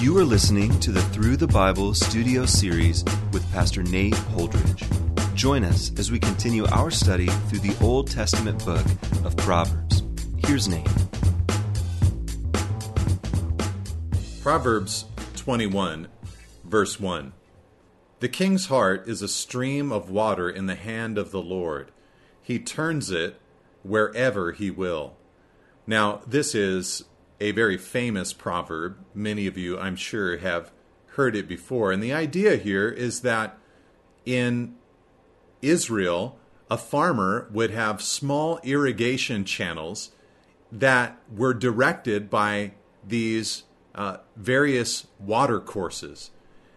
You are listening to the Through the Bible studio series with Pastor Nate Holdridge. Join us as we continue our study through the Old Testament book of Proverbs. Here's Nate. Proverbs 21, verse 1. The king's heart is a stream of water in the hand of the Lord. He turns it wherever he will. Now, this is a very famous proverb. Many of you, I'm sure, have heard it before. And the idea here is that in Israel, a farmer would have small irrigation channels that were directed by these uh, various water courses.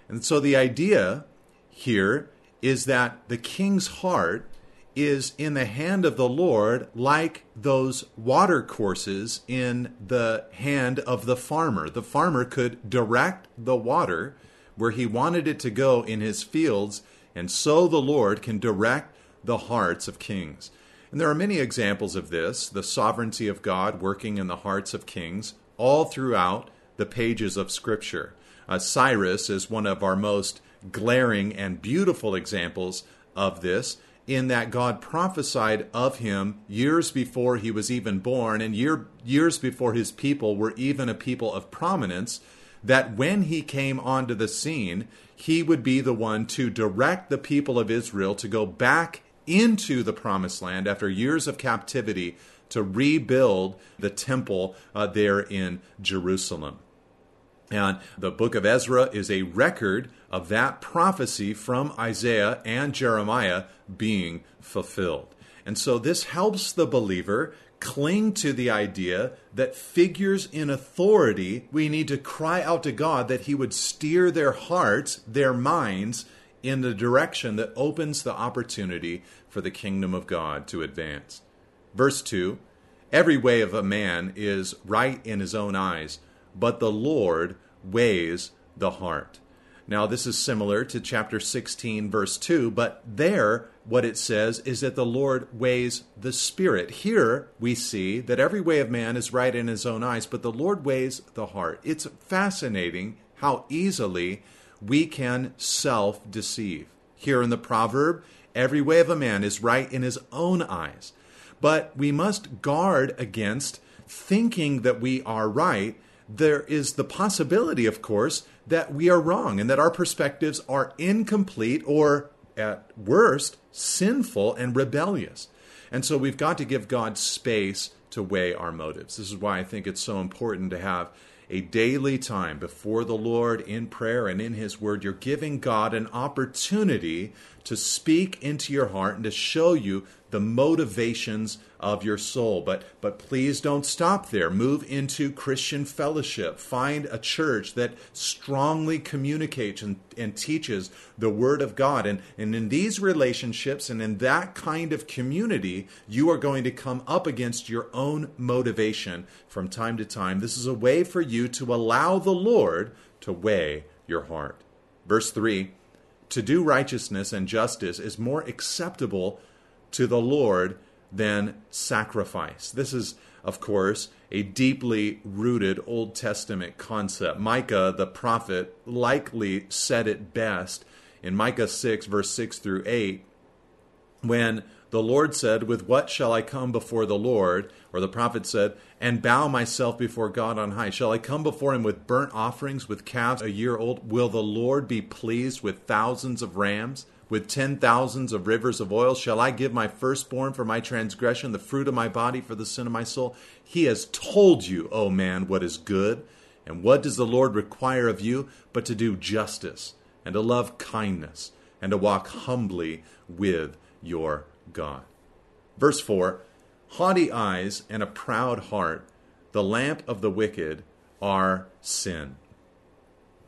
And so the idea here is that the king's heart is in the hand of the Lord, like those water courses in the hand of the farmer. The farmer could direct the water where he wanted it to go in his fields, and so the Lord can direct the hearts of kings. And there are many examples of this the sovereignty of God working in the hearts of kings all throughout the pages of Scripture. Uh, Cyrus is one of our most glaring and beautiful examples of this in that God prophesied of him years before he was even born and year, years before his people were even a people of prominence, that when he came onto the scene, he would be the one to direct the people of Israel to go back into the promised land after years of captivity to rebuild the temple uh, there in Jerusalem. And the book of Ezra is a record of that prophecy from Isaiah and Jeremiah being fulfilled. And so this helps the believer cling to the idea that figures in authority, we need to cry out to God that He would steer their hearts, their minds, in the direction that opens the opportunity for the kingdom of God to advance. Verse 2 Every way of a man is right in his own eyes but the Lord weighs the heart. Now, this is similar to chapter 16, verse 2, but there, what it says is that the Lord weighs the spirit. Here, we see that every way of man is right in his own eyes, but the Lord weighs the heart. It's fascinating how easily we can self deceive. Here in the proverb, every way of a man is right in his own eyes. But we must guard against thinking that we are right there is the possibility, of course, that we are wrong and that our perspectives are incomplete or, at worst, sinful and rebellious. And so we've got to give God space to weigh our motives. This is why I think it's so important to have a daily time before the Lord in prayer and in His Word. You're giving God an opportunity to speak into your heart and to show you the motivations of your soul. But but please don't stop there. Move into Christian fellowship. Find a church that strongly communicates and, and teaches the Word of God. And, and in these relationships and in that kind of community, you are going to come up against your own motivation from time to time. This is a way for you to allow the Lord to weigh your heart. Verse 3 To do righteousness and justice is more acceptable to the Lord than sacrifice. This is, of course, a deeply rooted Old Testament concept. Micah, the prophet, likely said it best in Micah 6, verse 6 through 8, when the Lord said, With what shall I come before the Lord? Or the prophet said, And bow myself before God on high. Shall I come before him with burnt offerings, with calves a year old? Will the Lord be pleased with thousands of rams? With ten thousands of rivers of oil? Shall I give my firstborn for my transgression, the fruit of my body for the sin of my soul? He has told you, O man, what is good. And what does the Lord require of you but to do justice and to love kindness and to walk humbly with your God? Verse 4 Haughty eyes and a proud heart, the lamp of the wicked, are sin.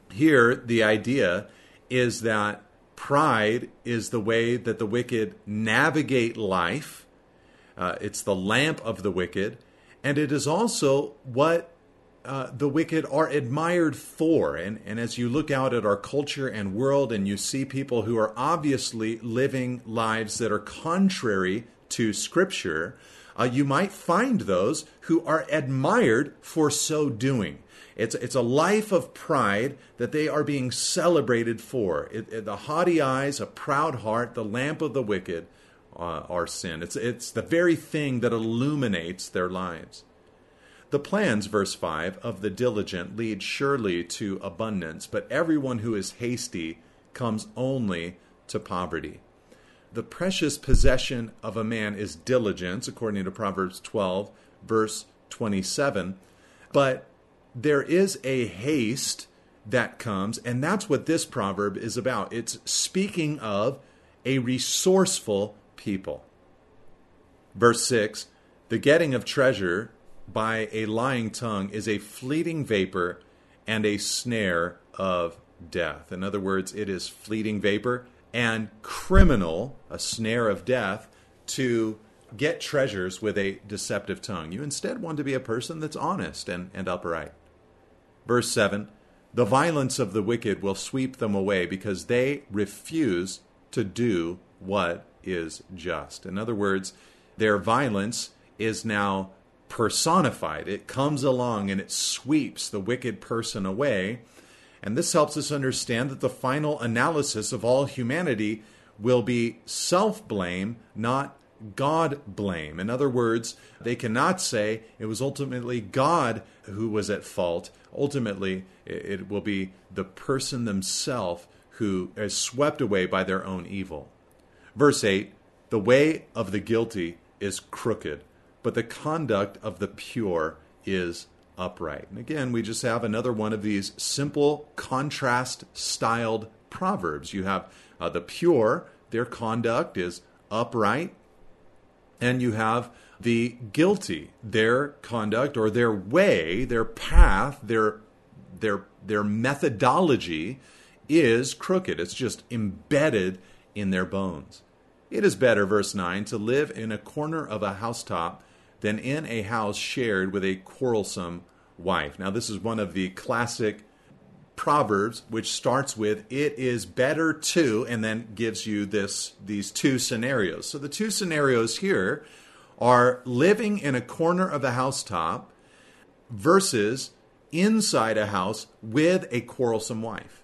Here, the idea is that Pride is the way that the wicked navigate life. Uh, it's the lamp of the wicked, and it is also what uh, the wicked are admired for. And, and as you look out at our culture and world and you see people who are obviously living lives that are contrary to Scripture, uh, you might find those who are admired for so doing. It's, it's a life of pride that they are being celebrated for. It, it, the haughty eyes, a proud heart, the lamp of the wicked uh, are sin. It's, it's the very thing that illuminates their lives. The plans, verse 5, of the diligent lead surely to abundance, but everyone who is hasty comes only to poverty. The precious possession of a man is diligence, according to Proverbs 12, verse 27. But there is a haste that comes, and that's what this proverb is about. It's speaking of a resourceful people. Verse 6 The getting of treasure by a lying tongue is a fleeting vapor and a snare of death. In other words, it is fleeting vapor and criminal, a snare of death, to get treasures with a deceptive tongue. You instead want to be a person that's honest and, and upright. Verse 7 The violence of the wicked will sweep them away because they refuse to do what is just. In other words, their violence is now personified. It comes along and it sweeps the wicked person away. And this helps us understand that the final analysis of all humanity will be self blame, not God blame. In other words, they cannot say it was ultimately God who was at fault. Ultimately, it will be the person themselves who is swept away by their own evil. Verse 8 The way of the guilty is crooked, but the conduct of the pure is upright. And again, we just have another one of these simple contrast styled proverbs. You have uh, the pure, their conduct is upright, and you have the guilty, their conduct or their way, their path, their their their methodology is crooked. It's just embedded in their bones. It is better, verse 9, to live in a corner of a housetop than in a house shared with a quarrelsome wife. Now, this is one of the classic proverbs which starts with it is better to and then gives you this these two scenarios so the two scenarios here are living in a corner of a housetop versus inside a house with a quarrelsome wife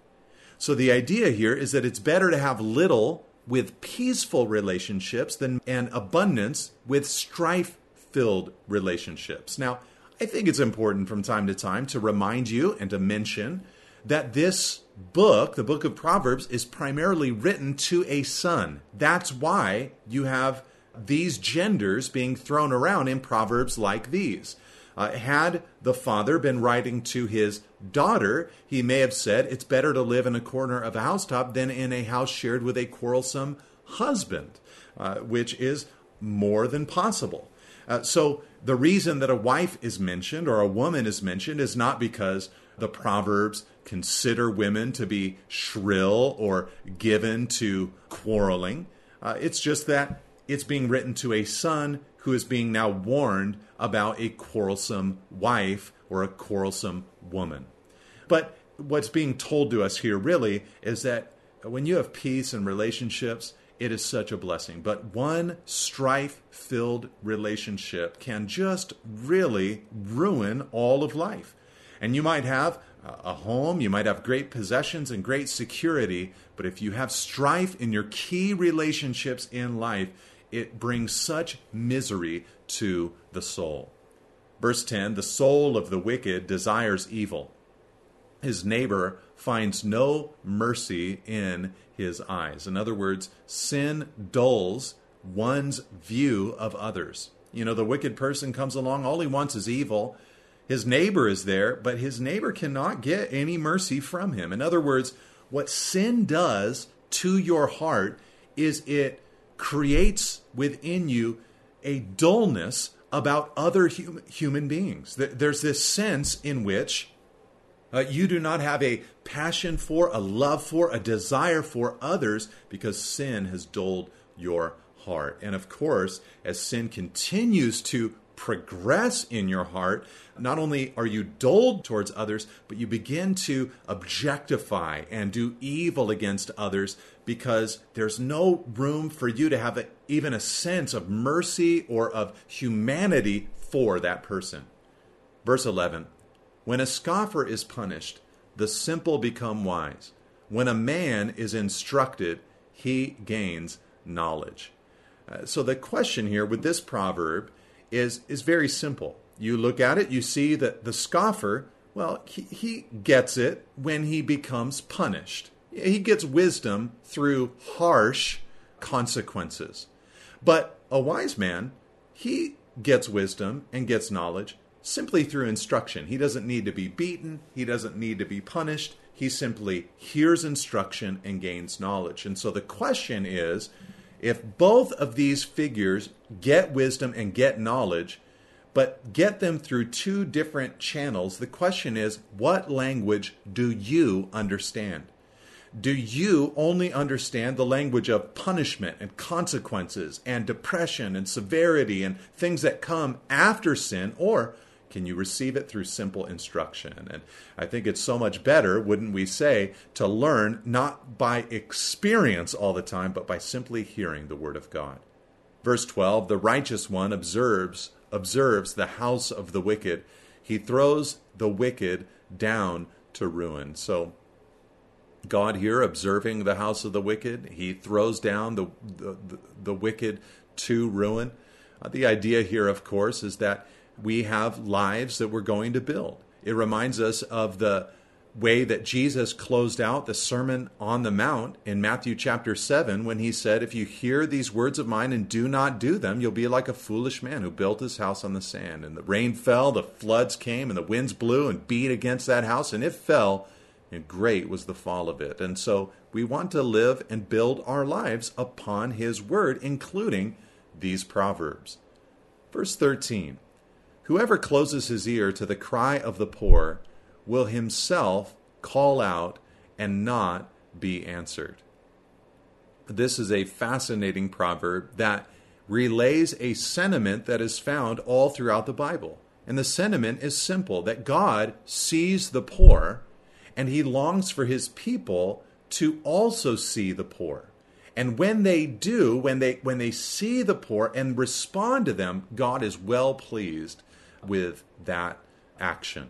so the idea here is that it's better to have little with peaceful relationships than an abundance with strife filled relationships. Now, I think it's important from time to time to remind you and to mention that this book, the book of Proverbs, is primarily written to a son. That's why you have these genders being thrown around in Proverbs like these. Uh, had the father been writing to his daughter, he may have said, It's better to live in a corner of a housetop than in a house shared with a quarrelsome husband, uh, which is more than possible. Uh, so the reason that a wife is mentioned or a woman is mentioned is not because the Proverbs consider women to be shrill or given to quarreling. Uh, it's just that it's being written to a son who is being now warned about a quarrelsome wife or a quarrelsome woman. But what's being told to us here really is that when you have peace and relationships, it is such a blessing. But one strife filled relationship can just really ruin all of life. And you might have a home, you might have great possessions and great security, but if you have strife in your key relationships in life, it brings such misery to the soul. Verse 10 The soul of the wicked desires evil. His neighbor finds no mercy in his eyes. In other words, sin dulls one's view of others. You know, the wicked person comes along, all he wants is evil. His neighbor is there, but his neighbor cannot get any mercy from him. In other words, what sin does to your heart is it creates within you a dullness about other hum- human beings. There's this sense in which uh, you do not have a passion for, a love for, a desire for others because sin has dulled your heart. And of course, as sin continues to progress in your heart, not only are you dulled towards others, but you begin to objectify and do evil against others because there's no room for you to have a, even a sense of mercy or of humanity for that person. Verse 11 When a scoffer is punished, the simple become wise. When a man is instructed, he gains knowledge. Uh, so the question here with this proverb is is very simple. You look at it, you see that the scoffer, well, he, he gets it when he becomes punished. He gets wisdom through harsh consequences. But a wise man, he gets wisdom and gets knowledge simply through instruction. He doesn't need to be beaten, he doesn't need to be punished. He simply hears instruction and gains knowledge. And so the question is if both of these figures get wisdom and get knowledge, but get them through two different channels, the question is what language do you understand? Do you only understand the language of punishment and consequences and depression and severity and things that come after sin? Or can you receive it through simple instruction? And I think it's so much better, wouldn't we say, to learn not by experience all the time, but by simply hearing the Word of God. Verse 12 The righteous one observes, observes the house of the wicked, he throws the wicked down to ruin. So, God here observing the house of the wicked, he throws down the, the, the, wicked to ruin. Uh, the idea here, of course, is that we have lives that we're going to build. It reminds us of the way that Jesus closed out the Sermon on the Mount in Matthew chapter 7 when he said, If you hear these words of mine and do not do them, you'll be like a foolish man who built his house on the sand. And the rain fell, the floods came, and the winds blew and beat against that house, and it fell, and great was the fall of it. And so we want to live and build our lives upon his word, including these proverbs. Verse 13 Whoever closes his ear to the cry of the poor will himself call out and not be answered. This is a fascinating proverb that relays a sentiment that is found all throughout the Bible. And the sentiment is simple that God sees the poor and he longs for his people to also see the poor. And when they do, when they when they see the poor and respond to them, God is well pleased with that action.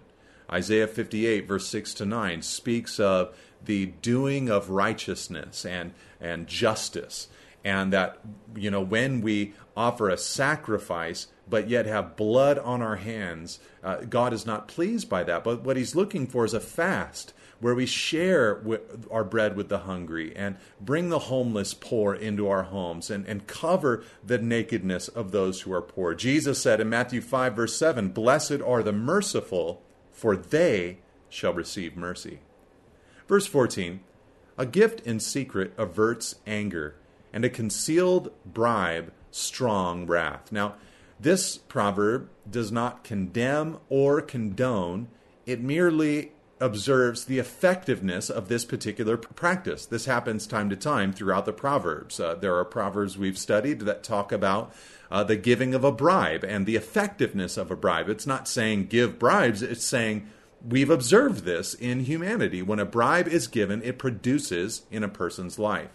Isaiah 58, verse 6 to 9, speaks of the doing of righteousness and, and justice. And that, you know, when we offer a sacrifice, but yet have blood on our hands, uh, God is not pleased by that. But what He's looking for is a fast where we share our bread with the hungry and bring the homeless poor into our homes and, and cover the nakedness of those who are poor. Jesus said in Matthew 5, verse 7, Blessed are the merciful, for they shall receive mercy. Verse 14, A gift in secret averts anger, and a concealed bribe strong wrath. Now, this proverb does not condemn or condone, it merely observes the effectiveness of this particular practice. This happens time to time throughout the Proverbs. Uh, there are Proverbs we've studied that talk about uh, the giving of a bribe and the effectiveness of a bribe. It's not saying give bribes, it's saying we've observed this in humanity. When a bribe is given, it produces in a person's life.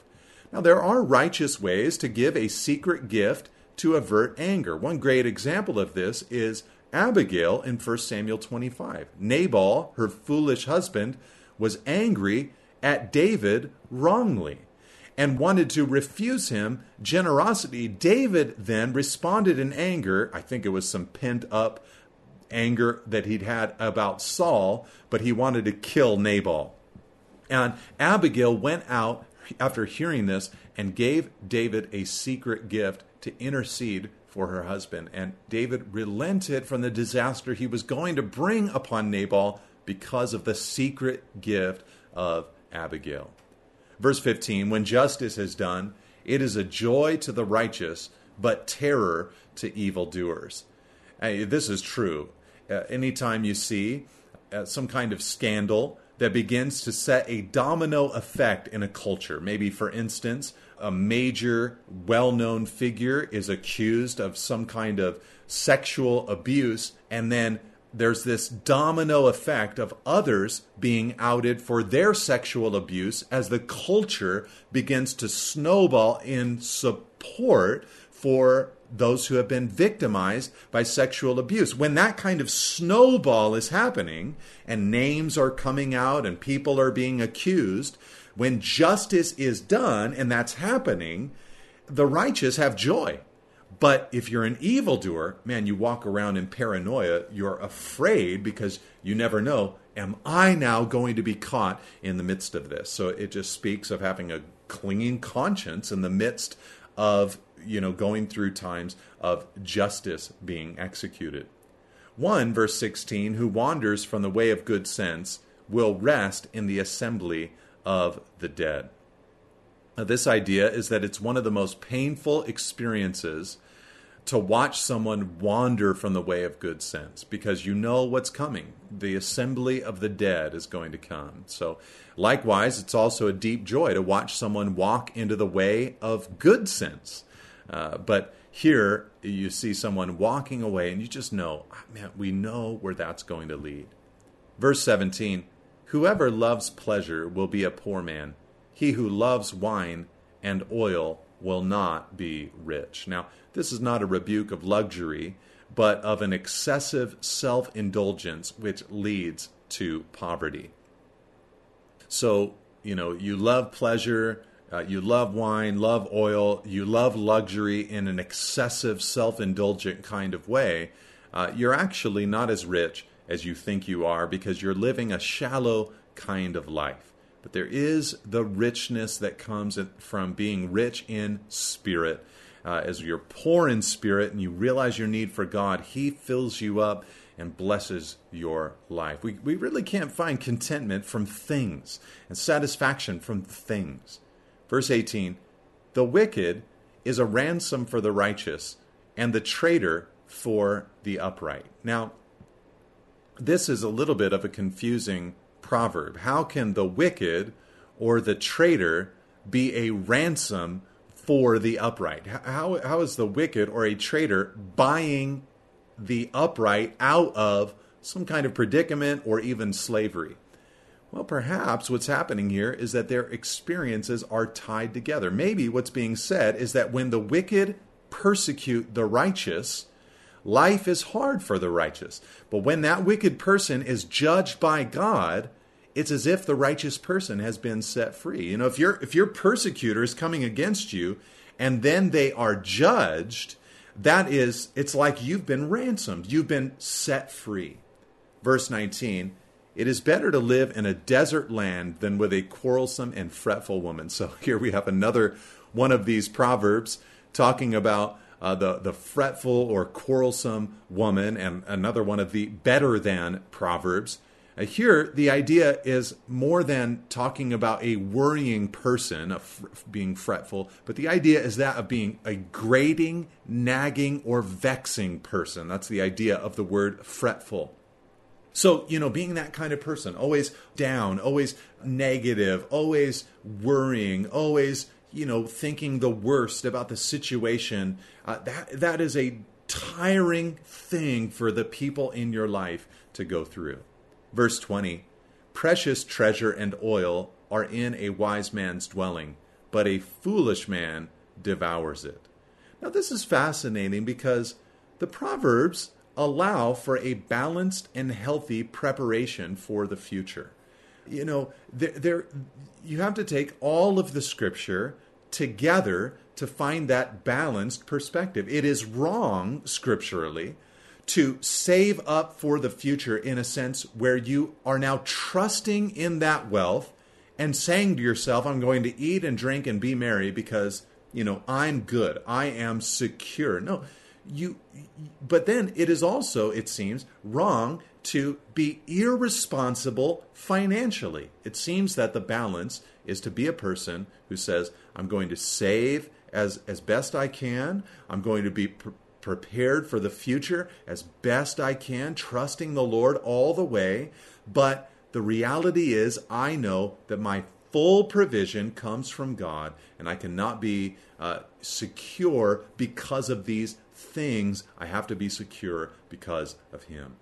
Now, there are righteous ways to give a secret gift to avert anger. One great example of this is Abigail in 1 Samuel 25. Nabal, her foolish husband, was angry at David wrongly and wanted to refuse him generosity. David then responded in anger. I think it was some pent up anger that he'd had about Saul, but he wanted to kill Nabal. And Abigail went out after hearing this and gave David a secret gift to intercede for her husband. And David relented from the disaster he was going to bring upon Nabal because of the secret gift of Abigail. Verse 15 When justice is done, it is a joy to the righteous, but terror to evildoers. Uh, this is true. Uh, anytime you see uh, some kind of scandal that begins to set a domino effect in a culture. Maybe, for instance, a major, well known figure is accused of some kind of sexual abuse, and then there's this domino effect of others being outed for their sexual abuse as the culture begins to snowball in support for those who have been victimized by sexual abuse. When that kind of snowball is happening and names are coming out and people are being accused, when justice is done and that's happening, the righteous have joy. But if you're an evildoer, man, you walk around in paranoia. You're afraid because you never know, am I now going to be caught in the midst of this? So it just speaks of having a clinging conscience in the midst of, you know, going through times of justice being executed. 1 verse 16 who wanders from the way of good sense will rest in the assembly of the dead. Now, this idea is that it's one of the most painful experiences to watch someone wander from the way of good sense because you know what's coming. The assembly of the dead is going to come. So, likewise, it's also a deep joy to watch someone walk into the way of good sense. Uh, but here you see someone walking away, and you just know, ah, man, we know where that's going to lead. Verse 17 Whoever loves pleasure will be a poor man. He who loves wine and oil will not be rich. Now, this is not a rebuke of luxury, but of an excessive self indulgence which leads to poverty. So, you know, you love pleasure, uh, you love wine, love oil, you love luxury in an excessive self indulgent kind of way. Uh, you're actually not as rich as you think you are because you're living a shallow kind of life. But there is the richness that comes from being rich in spirit uh, as you're poor in spirit and you realize your need for God, He fills you up and blesses your life. We, we really can't find contentment from things and satisfaction from things. Verse 18 The wicked is a ransom for the righteous, and the traitor for the upright. Now, this is a little bit of a confusing proverb. How can the wicked or the traitor be a ransom for the upright? How, how is the wicked or a traitor buying the upright out of some kind of predicament or even slavery? Well, perhaps what's happening here is that their experiences are tied together. Maybe what's being said is that when the wicked persecute the righteous, life is hard for the righteous. But when that wicked person is judged by God, it's as if the righteous person has been set free. You know, if your if your persecutor is coming against you and then they are judged, that is it's like you've been ransomed. You've been set free. Verse 19, it is better to live in a desert land than with a quarrelsome and fretful woman. So here we have another one of these proverbs talking about uh, the, the fretful or quarrelsome woman, and another one of the better than proverbs here, the idea is more than talking about a worrying person, of being fretful, but the idea is that of being a grating, nagging, or vexing person. That's the idea of the word fretful. So, you know, being that kind of person, always down, always negative, always worrying, always, you know, thinking the worst about the situation, uh, that, that is a tiring thing for the people in your life to go through. Verse 20 Precious treasure and oil are in a wise man's dwelling, but a foolish man devours it. Now, this is fascinating because the Proverbs allow for a balanced and healthy preparation for the future. You know, there, there, you have to take all of the scripture together to find that balanced perspective. It is wrong scripturally to save up for the future in a sense where you are now trusting in that wealth and saying to yourself, I'm going to eat and drink and be merry because, you know, I'm good. I am secure. No, you, but then it is also, it seems, wrong to be irresponsible financially. It seems that the balance is to be a person who says, I'm going to save as, as best I can. I'm going to be prepared for the future as best I can, trusting the Lord all the way. But The reality is, I know that my full provision comes from God, and I cannot be uh, secure because of these things. I have to be secure because of Him.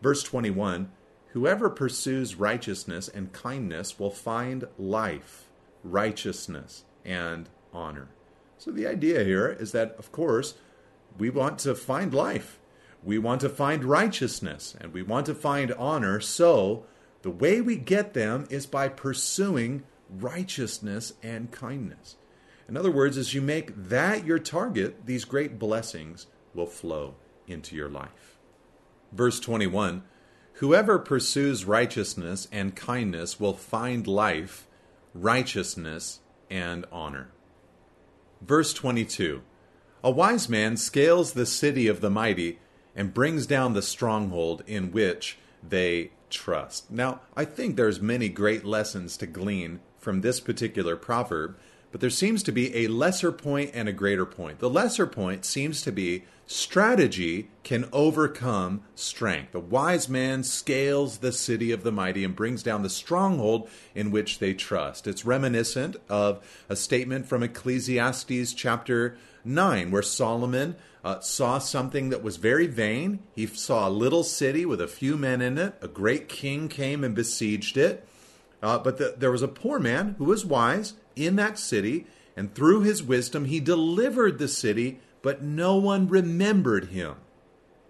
Verse 21 Whoever pursues righteousness and kindness will find life, righteousness, and honor. So the idea here is that, of course, we want to find life. We want to find righteousness and we want to find honor. So the way we get them is by pursuing righteousness and kindness. In other words, as you make that your target, these great blessings will flow into your life. Verse 21 Whoever pursues righteousness and kindness will find life, righteousness, and honor. Verse 22 A wise man scales the city of the mighty and brings down the stronghold in which they trust. Now, I think there's many great lessons to glean from this particular proverb, but there seems to be a lesser point and a greater point. The lesser point seems to be strategy can overcome strength. A wise man scales the city of the mighty and brings down the stronghold in which they trust. It's reminiscent of a statement from Ecclesiastes chapter 9, where Solomon uh, saw something that was very vain. He saw a little city with a few men in it. A great king came and besieged it. Uh, but the, there was a poor man who was wise in that city, and through his wisdom, he delivered the city, but no one remembered him.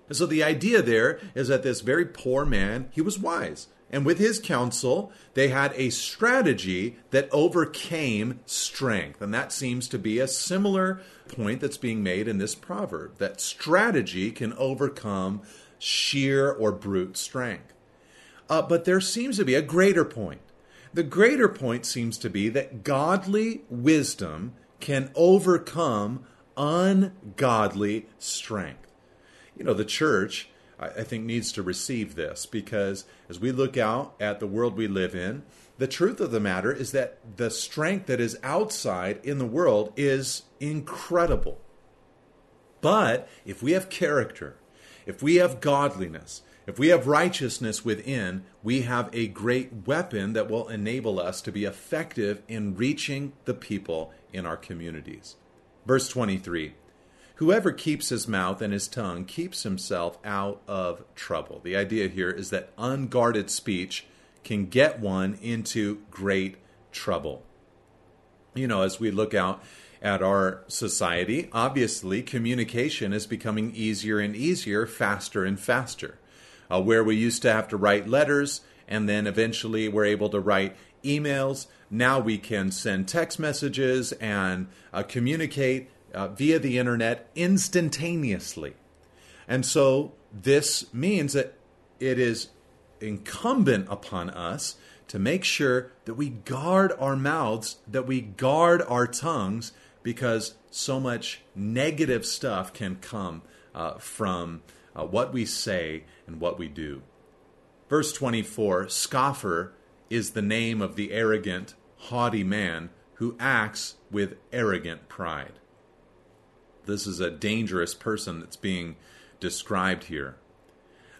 And so the idea there is that this very poor man, he was wise. And with his counsel, they had a strategy that overcame strength. And that seems to be a similar point that's being made in this proverb that strategy can overcome sheer or brute strength. Uh, but there seems to be a greater point. The greater point seems to be that godly wisdom can overcome ungodly strength. You know, the church, I think, needs to receive this because as we look out at the world we live in, the truth of the matter is that the strength that is outside in the world is incredible. But if we have character, if we have godliness, if we have righteousness within, we have a great weapon that will enable us to be effective in reaching the people in our communities. Verse 23 Whoever keeps his mouth and his tongue keeps himself out of trouble. The idea here is that unguarded speech can get one into great trouble. You know, as we look out at our society, obviously communication is becoming easier and easier, faster and faster uh, where we used to have to write letters and then eventually we're able to write emails. Now we can send text messages and uh, communicate uh, via the internet instantaneously. And so this means that it is incumbent upon us to make sure that we guard our mouths, that we guard our tongues, because so much negative stuff can come uh, from uh, what we say and what we do. Verse 24 Scoffer is the name of the arrogant, haughty man who acts with arrogant pride. This is a dangerous person that's being described here.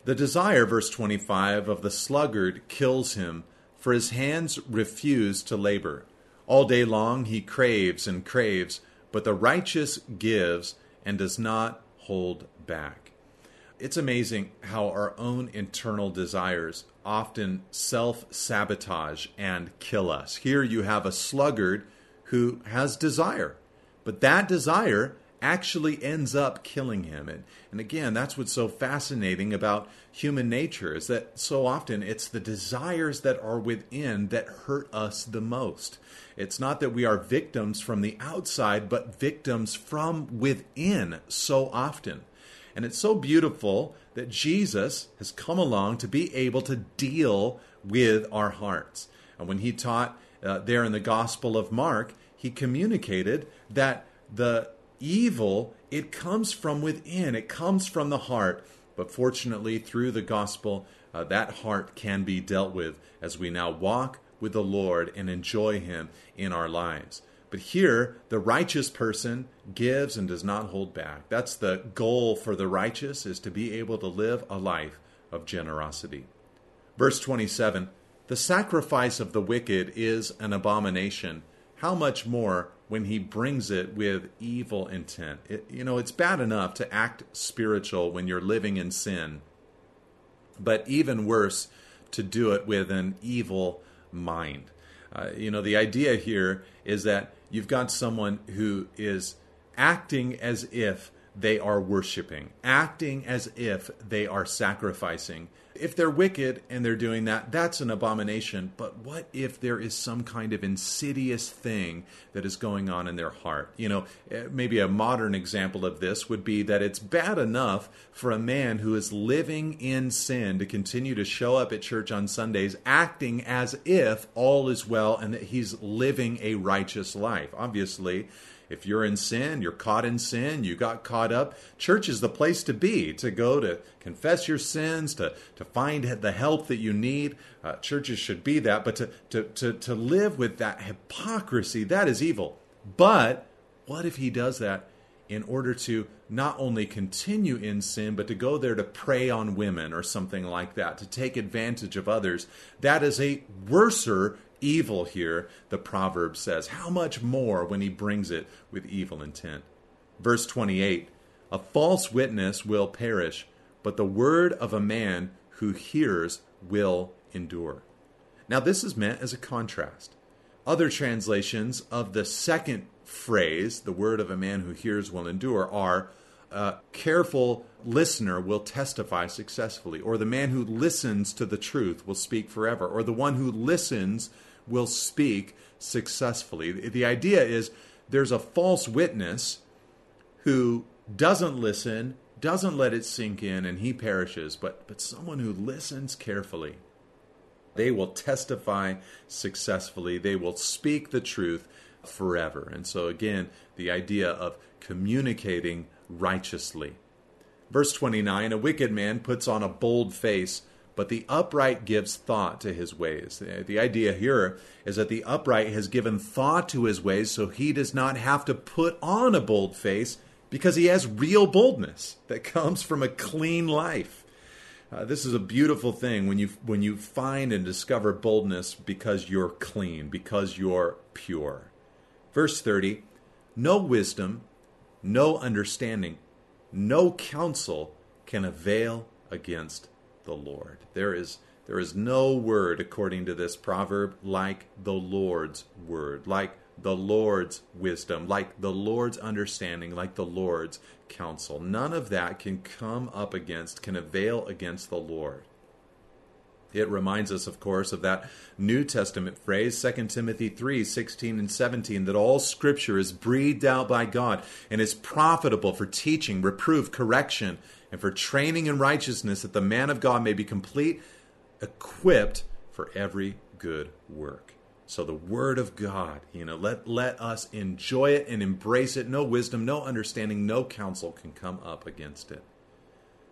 The desire, verse 25, of the sluggard kills him, for his hands refuse to labor. All day long he craves and craves, but the righteous gives and does not hold back it's amazing how our own internal desires often self sabotage and kill us. Here you have a sluggard who has desire, but that desire actually ends up killing him. And, and again, that's what's so fascinating about human nature is that so often it's the desires that are within that hurt us the most. It's not that we are victims from the outside, but victims from within so often. And it's so beautiful that Jesus has come along to be able to deal with our hearts. And when he taught uh, there in the Gospel of Mark, he communicated that the evil it comes from within, it comes from the heart. But fortunately, through the gospel, uh, that heart can be dealt with as we now walk with the Lord and enjoy Him in our lives. But here, the righteous person gives and does not hold back. That's the goal for the righteous is to be able to live a life of generosity. Verse 27, The sacrifice of the wicked is an abomination. How much more when he brings it with evil intent? It, you know, it's bad enough to act spiritual when you're living in sin, but even worse to do it with an evil mind. Uh, you know, the idea here is that you've got someone who is acting as if they are worshiping, acting as if they are sacrificing. If they're wicked and they're doing that, that's an abomination. But what if there is some kind of insidious thing that is going on in their heart? You know, eh, maybe a modern example of this would be that it's bad enough for a man who is living in sin to continue to show up at church on Sundays acting as if all is well and that he's living a righteous life. Obviously, if you're in sin, you're caught in sin, you got caught up, church is the place to be, to go to confess your sins, to, to find the help that you need. Uh, churches should be that, but to, to, to, to live with that hypocrisy, that is evil. But what if he does that in order to not only continue in sin, but to go there to prey on women or something like that, to take advantage of others? That is a worser evil here, the proverb says. How much more when he brings it with evil intent? Verse 28 A false witness will perish, but the word of a man who hears will endure. Now, this is meant as a contrast. Other translations of the second phrase, the word of a man who hears will endure, are a careful listener will testify successfully, or the man who listens to the truth will speak forever, or the one who listens will speak successfully. The idea is there's a false witness who doesn't listen, doesn't let it sink in, and he perishes, but, but someone who listens carefully. They will testify successfully. They will speak the truth forever. And so, again, the idea of communicating righteously. Verse 29 A wicked man puts on a bold face but the upright gives thought to his ways. The idea here is that the upright has given thought to his ways so he does not have to put on a bold face because he has real boldness that comes from a clean life. Uh, this is a beautiful thing when you when you find and discover boldness because you're clean, because you're pure. Verse 30, no wisdom, no understanding, no counsel can avail against the Lord. There is there is no word according to this proverb like the Lord's word, like the Lord's wisdom, like the Lord's understanding, like the Lord's counsel. None of that can come up against, can avail against the Lord. It reminds us, of course, of that New Testament phrase, 2 Timothy 3 16 and 17, that all scripture is breathed out by God and is profitable for teaching, reproof, correction, and for training in righteousness, that the man of God may be complete, equipped for every good work. So the word of God, you know, let let us enjoy it and embrace it. No wisdom, no understanding, no counsel can come up against it.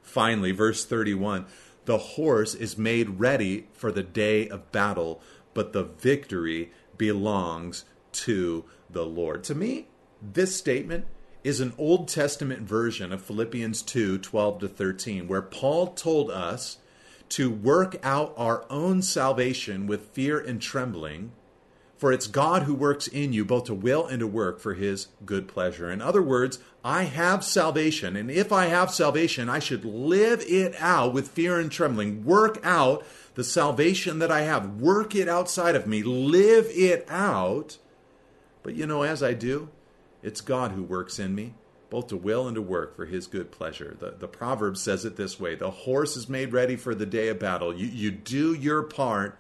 Finally, verse 31, the horse is made ready for the day of battle, but the victory belongs to the Lord. To me, this statement is an Old Testament version of Philippians 2 12 to 13, where Paul told us to work out our own salvation with fear and trembling, for it's God who works in you both to will and to work for his good pleasure. In other words, I have salvation, and if I have salvation, I should live it out with fear and trembling, work out the salvation that I have, work it outside of me, live it out. But you know, as I do, it's God who works in me, both to will and to work for his good pleasure. The, the proverb says it this way The horse is made ready for the day of battle. You, you do your part,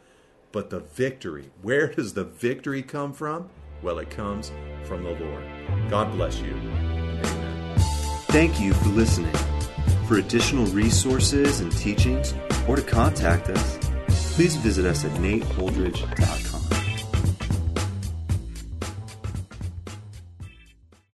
but the victory, where does the victory come from? Well, it comes from the Lord. God bless you. Amen. Thank you for listening. For additional resources and teachings, or to contact us, please visit us at nateholdridge.com.